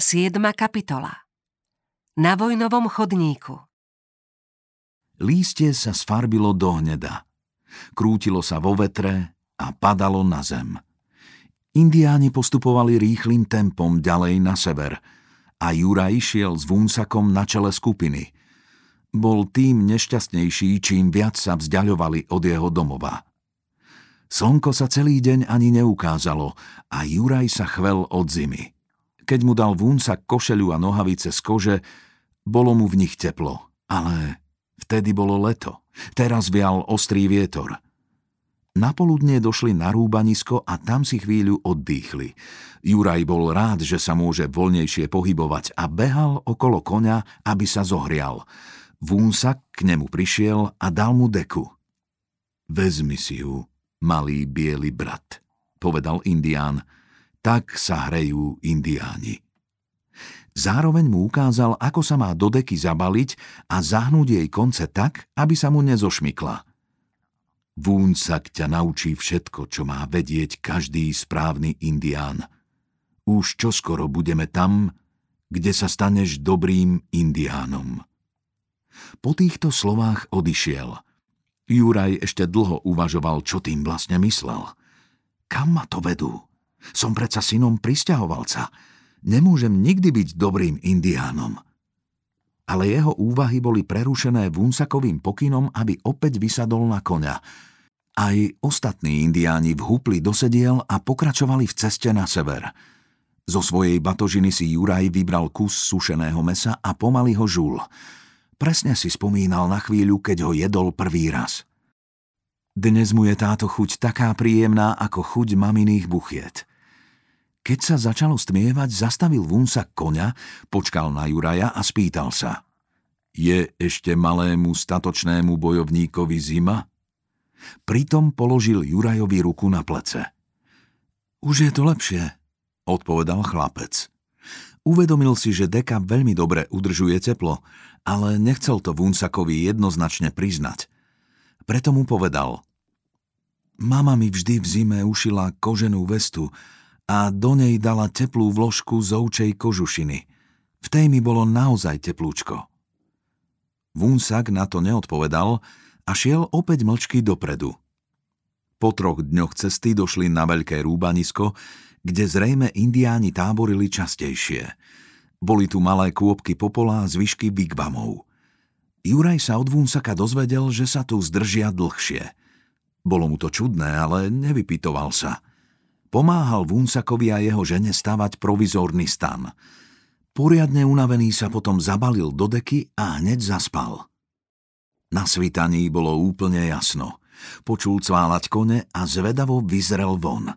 7. kapitola Na vojnovom chodníku Lístie sa sfarbilo do hneda. Krútilo sa vo vetre a padalo na zem. Indiáni postupovali rýchlým tempom ďalej na sever a Juraj išiel s Vúnsakom na čele skupiny. Bol tým nešťastnejší, čím viac sa vzdialovali od jeho domova. Slnko sa celý deň ani neukázalo a Juraj sa chvel od zimy. Keď mu dal vúnca košeľu a nohavice z kože, bolo mu v nich teplo. Ale vtedy bolo leto. Teraz vial ostrý vietor. Napoludne došli na rúbanisko a tam si chvíľu oddýchli. Juraj bol rád, že sa môže voľnejšie pohybovať a behal okolo koňa, aby sa zohrial. Vúnsak k nemu prišiel a dal mu deku. Vezmi si ju, malý biely brat, povedal indián tak sa hrejú indiáni. Zároveň mu ukázal, ako sa má do deky zabaliť a zahnúť jej konce tak, aby sa mu nezošmykla. Vúnsak ťa naučí všetko, čo má vedieť každý správny indián. Už čoskoro budeme tam, kde sa staneš dobrým indiánom. Po týchto slovách odišiel. Juraj ešte dlho uvažoval, čo tým vlastne myslel. Kam ma to vedú? Som predsa synom pristahovalca. Nemôžem nikdy byť dobrým indiánom. Ale jeho úvahy boli prerušené Vunsakovým pokynom, aby opäť vysadol na koňa. Aj ostatní indiáni vhupli do sediel a pokračovali v ceste na sever. Zo svojej batožiny si Juraj vybral kus sušeného mesa a pomaly ho žul. Presne si spomínal na chvíľu, keď ho jedol prvý raz. Dnes mu je táto chuť taká príjemná ako chuť maminých buchiet. Keď sa začalo stmievať, zastavil Vunsa koňa, počkal na Juraja a spýtal sa. Je ešte malému statočnému bojovníkovi zima? Pritom položil Jurajovi ruku na plece. Už je to lepšie, odpovedal chlapec. Uvedomil si, že deka veľmi dobre udržuje teplo, ale nechcel to Vunsakovi jednoznačne priznať. Preto mu povedal. Mama mi vždy v zime ušila koženú vestu, a do nej dala teplú vložku z ovčej kožušiny. V tej mi bolo naozaj teplúčko. Vúnsak na to neodpovedal a šiel opäť mlčky dopredu. Po troch dňoch cesty došli na veľké rúbanisko, kde zrejme indiáni táborili častejšie. Boli tu malé kôpky popola a zvyšky bigbamov. Juraj sa od Vúnsaka dozvedel, že sa tu zdržia dlhšie. Bolo mu to čudné, ale nevypitoval sa – Pomáhal Vúnsakovi a jeho žene stavať provizórny stan. Poriadne unavený sa potom zabalil do deky a hneď zaspal. Na svitaní bolo úplne jasno. Počul cválať kone a zvedavo vyzrel von.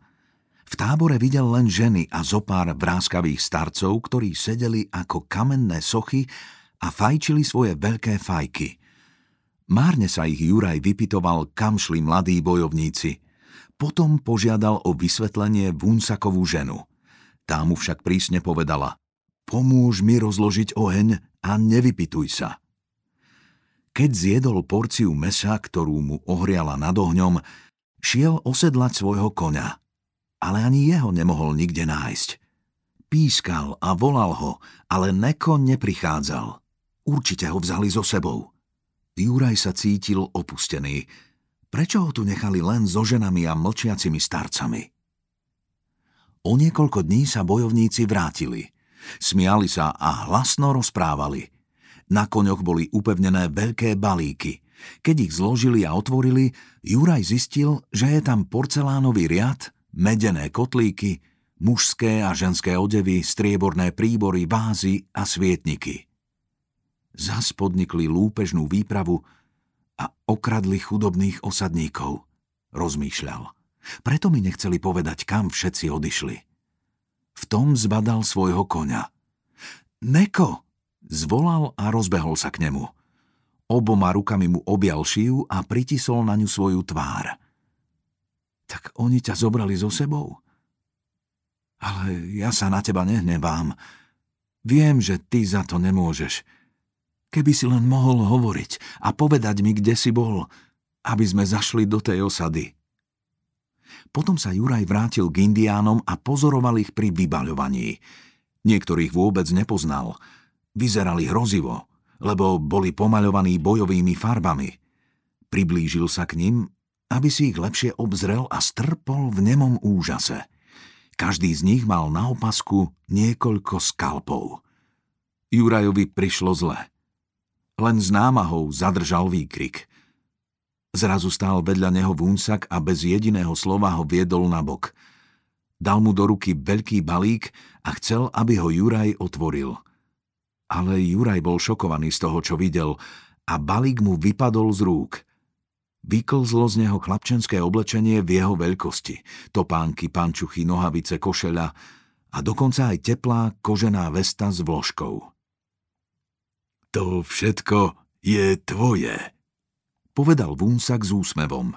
V tábore videl len ženy a zopár vráskavých starcov, ktorí sedeli ako kamenné sochy a fajčili svoje veľké fajky. Márne sa ich Juraj vypitoval, kam šli mladí bojovníci – potom požiadal o vysvetlenie Vunsakovú ženu. Tá mu však prísne povedala Pomôž mi rozložiť oheň a nevypituj sa. Keď zjedol porciu mesa, ktorú mu ohriala nad ohňom, šiel osedlať svojho koňa. Ale ani jeho nemohol nikde nájsť. Pískal a volal ho, ale Neko neprichádzal. Určite ho vzali so sebou. Juraj sa cítil opustený, Prečo ho tu nechali len so ženami a mlčiacimi starcami? O niekoľko dní sa bojovníci vrátili. Smiali sa a hlasno rozprávali. Na koňoch boli upevnené veľké balíky. Keď ich zložili a otvorili, Juraj zistil, že je tam porcelánový riad, medené kotlíky, mužské a ženské odevy, strieborné príbory, vázy a svietniky. Zas podnikli lúpežnú výpravu, a okradli chudobných osadníkov, rozmýšľal. Preto mi nechceli povedať, kam všetci odišli. V tom zbadal svojho koňa. Neko! Zvolal a rozbehol sa k nemu. Oboma rukami mu objal šiju a pritisol na ňu svoju tvár. Tak oni ťa zobrali so sebou? Ale ja sa na teba nehnevám. Viem, že ty za to nemôžeš. Keby si len mohol hovoriť a povedať mi, kde si bol, aby sme zašli do tej osady. Potom sa Juraj vrátil k indiánom a pozoroval ich pri vybaľovaní. Niektorých vôbec nepoznal. Vyzerali hrozivo, lebo boli pomaľovaní bojovými farbami. Priblížil sa k ním, aby si ich lepšie obzrel a strpol v nemom úžase. Každý z nich mal na opasku niekoľko skalpov. Jurajovi prišlo zle. Len z námahou zadržal výkrik. Zrazu stál vedľa neho vúnsak a bez jediného slova ho viedol na bok. Dal mu do ruky veľký balík a chcel, aby ho Juraj otvoril. Ale Juraj bol šokovaný z toho, čo videl a balík mu vypadol z rúk. Vyklzlo z neho chlapčenské oblečenie v jeho veľkosti. Topánky, pančuchy, nohavice, košeľa a dokonca aj teplá kožená vesta s vložkou. To všetko je tvoje, povedal Vúnsak s úsmevom.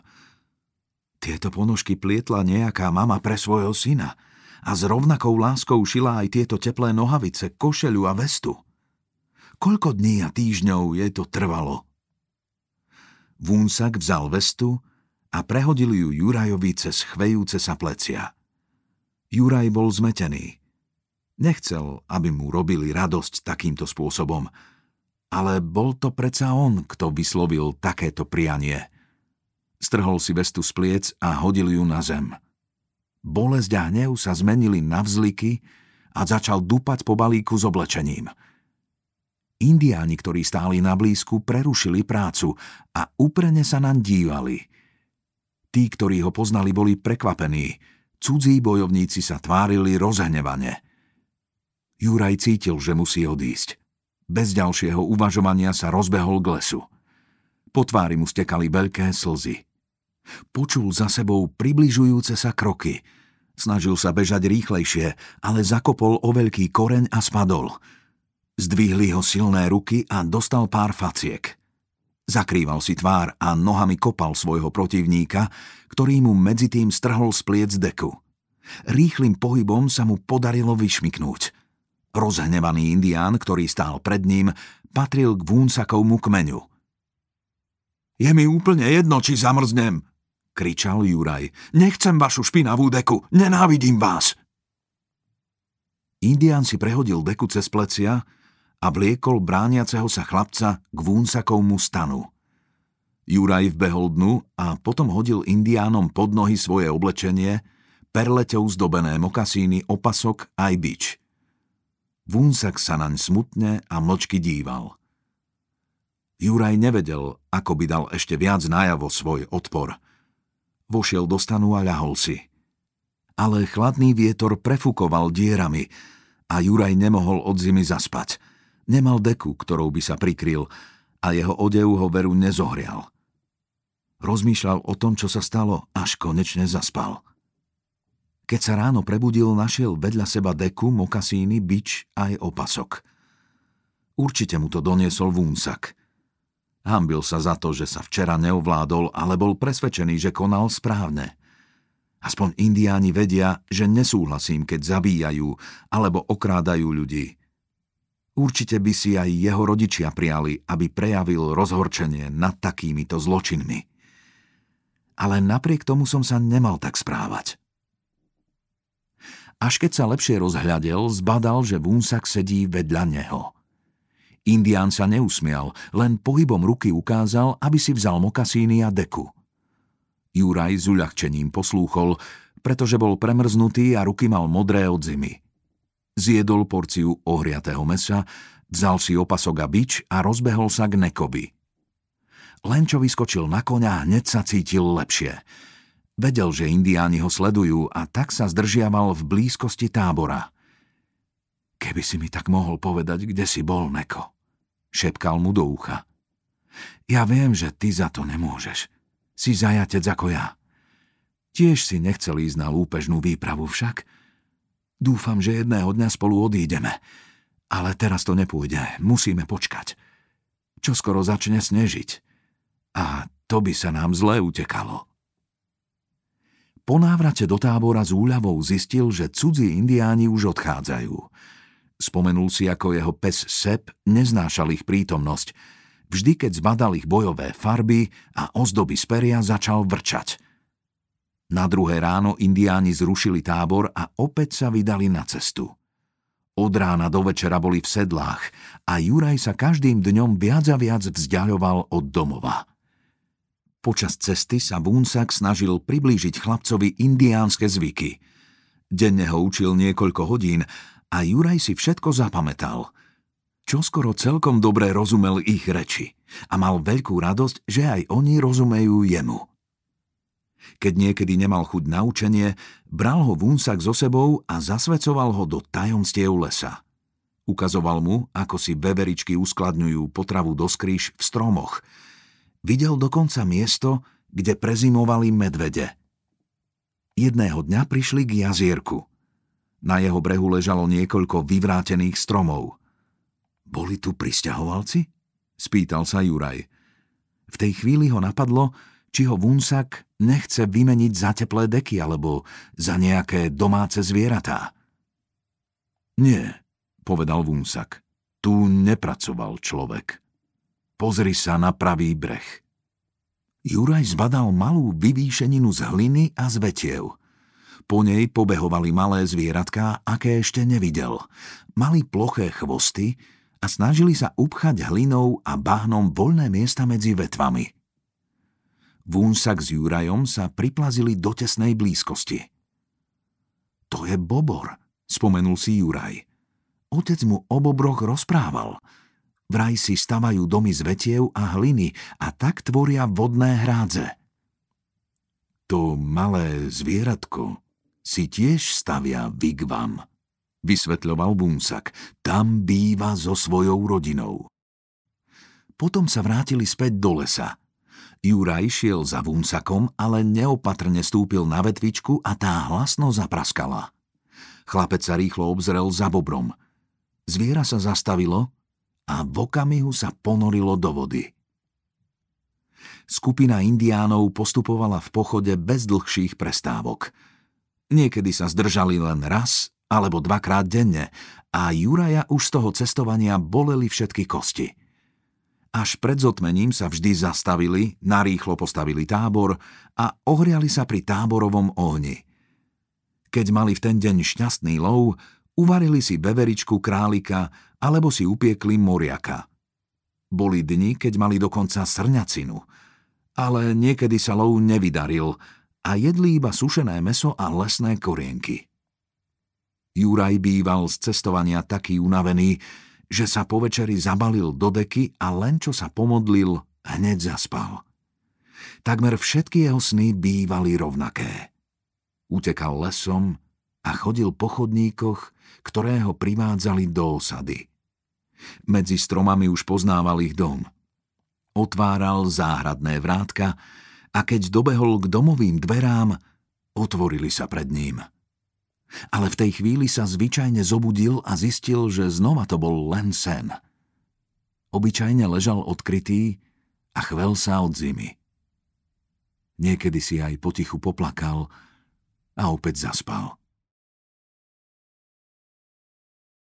Tieto ponožky plietla nejaká mama pre svojho syna a s rovnakou láskou šila aj tieto teplé nohavice, košeľu a vestu. Koľko dní a týždňov jej to trvalo? Vúnsak vzal vestu a prehodil ju Jurajovi cez chvejúce sa plecia. Juraj bol zmetený. Nechcel, aby mu robili radosť takýmto spôsobom, ale bol to predsa on, kto vyslovil takéto prianie. Strhol si vestu z pliec a hodil ju na zem. Bolesť a hnev sa zmenili na vzliky a začal dupať po balíku s oblečením. Indiáni, ktorí stáli na blízku, prerušili prácu a úprene sa nám dívali. Tí, ktorí ho poznali, boli prekvapení. Cudzí bojovníci sa tvárili rozhnevane. Juraj cítil, že musí odísť. Bez ďalšieho uvažovania sa rozbehol k lesu. Po tvári mu stekali veľké slzy. Počul za sebou približujúce sa kroky. Snažil sa bežať rýchlejšie, ale zakopol o veľký koreň a spadol. Zdvihli ho silné ruky a dostal pár faciek. Zakrýval si tvár a nohami kopal svojho protivníka, ktorý mu medzi tým strhol z deku. Rýchlým pohybom sa mu podarilo vyšmiknúť – Rozhnevaný indián, ktorý stál pred ním, patril k Vúnsakovmu kmeňu. Je mi úplne jedno, či zamrznem, kričal Juraj. Nechcem vašu špinavú deku, nenávidím vás. Indián si prehodil deku cez plecia a vliekol brániaceho sa chlapca k Vúnsakovmu stanu. Juraj vbehol dnu a potom hodil indiánom pod nohy svoje oblečenie, perleťou zdobené mokasíny, opasok aj bič – Vúnsak sa naň smutne a mlčky díval. Juraj nevedel, ako by dal ešte viac najavo svoj odpor. Vošiel do stanu a ľahol si. Ale chladný vietor prefúkoval dierami a Juraj nemohol od zimy zaspať. Nemal deku, ktorou by sa prikryl a jeho odev ho veru nezohrial. Rozmýšľal o tom, čo sa stalo, až konečne zaspal. Keď sa ráno prebudil, našiel vedľa seba deku, mokasíny, bič aj opasok. Určite mu to doniesol vúnsak. Hambil sa za to, že sa včera neovládol, ale bol presvedčený, že konal správne. Aspoň indiáni vedia, že nesúhlasím, keď zabíjajú alebo okrádajú ľudí. Určite by si aj jeho rodičia prijali, aby prejavil rozhorčenie nad takýmito zločinmi. Ale napriek tomu som sa nemal tak správať. Až keď sa lepšie rozhľadel, zbadal, že Vúnsak sedí vedľa neho. Indián sa neusmial, len pohybom ruky ukázal, aby si vzal mokasíny a deku. Juraj s uľahčením poslúchol, pretože bol premrznutý a ruky mal modré od zimy. Zjedol porciu ohriatého mesa, vzal si opasok a bič a rozbehol sa k Nekovi. Len čo vyskočil na koňa, hneď sa cítil lepšie – Vedel, že indiáni ho sledujú a tak sa zdržiaval v blízkosti tábora. Keby si mi tak mohol povedať, kde si bol, Neko, šepkal mu do ucha. Ja viem, že ty za to nemôžeš. Si zajatec ako ja. Tiež si nechcel ísť na lúpežnú výpravu však. Dúfam, že jedného dňa spolu odídeme. Ale teraz to nepôjde, musíme počkať. Čo skoro začne snežiť. A to by sa nám zle utekalo. Po návrate do tábora s úľavou zistil, že cudzí indiáni už odchádzajú. Spomenul si, ako jeho pes Sep neznášal ich prítomnosť. Vždy, keď zbadal ich bojové farby a ozdoby z peria, začal vrčať. Na druhé ráno indiáni zrušili tábor a opäť sa vydali na cestu. Od rána do večera boli v sedlách a Juraj sa každým dňom viac a viac vzdialoval od domova. Počas cesty sa Vúnsak snažil priblížiť chlapcovi indiánske zvyky. Denne ho učil niekoľko hodín a Juraj si všetko zapamätal. Čoskoro celkom dobre rozumel ich reči a mal veľkú radosť, že aj oni rozumejú jemu. Keď niekedy nemal chuť na učenie, bral ho Vúnsak so sebou a zasvecoval ho do tajomstiev lesa. Ukazoval mu, ako si beveričky uskladňujú potravu do skrýš v stromoch. Videl dokonca miesto, kde prezimovali medvede. Jedného dňa prišli k jazierku. Na jeho brehu ležalo niekoľko vyvrátených stromov. Boli tu pristahovalci? Spýtal sa Juraj. V tej chvíli ho napadlo, či ho Vunsak nechce vymeniť za teplé deky alebo za nejaké domáce zvieratá. Nie, povedal Vunsak. Tu nepracoval človek. Pozri sa na pravý breh. Juraj zbadal malú vyvýšeninu z hliny a z vetiev. Po nej pobehovali malé zvieratká, aké ešte nevidel. Mali ploché chvosty a snažili sa upchať hlinou a bahnom voľné miesta medzi vetvami. Vúnsak s Jurajom sa priplazili do tesnej blízkosti. To je bobor, spomenul si Juraj. Otec mu o bobroch rozprával. Vraj si stavajú domy z vetiev a hliny a tak tvoria vodné hrádze. To malé zvieratko si tiež stavia vigvam, vysvetľoval Búnsak. Tam býva so svojou rodinou. Potom sa vrátili späť do lesa – Juraj šiel za vúnsakom, ale neopatrne stúpil na vetvičku a tá hlasno zapraskala. Chlapec sa rýchlo obzrel za bobrom. Zviera sa zastavilo a v okamihu sa ponorilo do vody. Skupina indiánov postupovala v pochode bez dlhších prestávok. Niekedy sa zdržali len raz alebo dvakrát denne a Juraja už z toho cestovania boleli všetky kosti – až pred zotmením sa vždy zastavili, narýchlo postavili tábor a ohriali sa pri táborovom ohni. Keď mali v ten deň šťastný lov, uvarili si beveričku králika alebo si upiekli moriaka. Boli dni, keď mali dokonca srňacinu, ale niekedy sa lov nevydaril a jedli iba sušené meso a lesné korienky. Juraj býval z cestovania taký unavený, že sa po večeri zabalil do deky a len čo sa pomodlil, hneď zaspal. Takmer všetky jeho sny bývali rovnaké. Utekal lesom a chodil po chodníkoch, ktoré ho privádzali do osady. Medzi stromami už poznával ich dom. Otváral záhradné vrátka a keď dobehol k domovým dverám, otvorili sa pred ním – ale v tej chvíli sa zvyčajne zobudil a zistil, že znova to bol len sen. Obyčajne ležal odkrytý a chvel sa od zimy. Niekedy si aj potichu poplakal a opäť zaspal.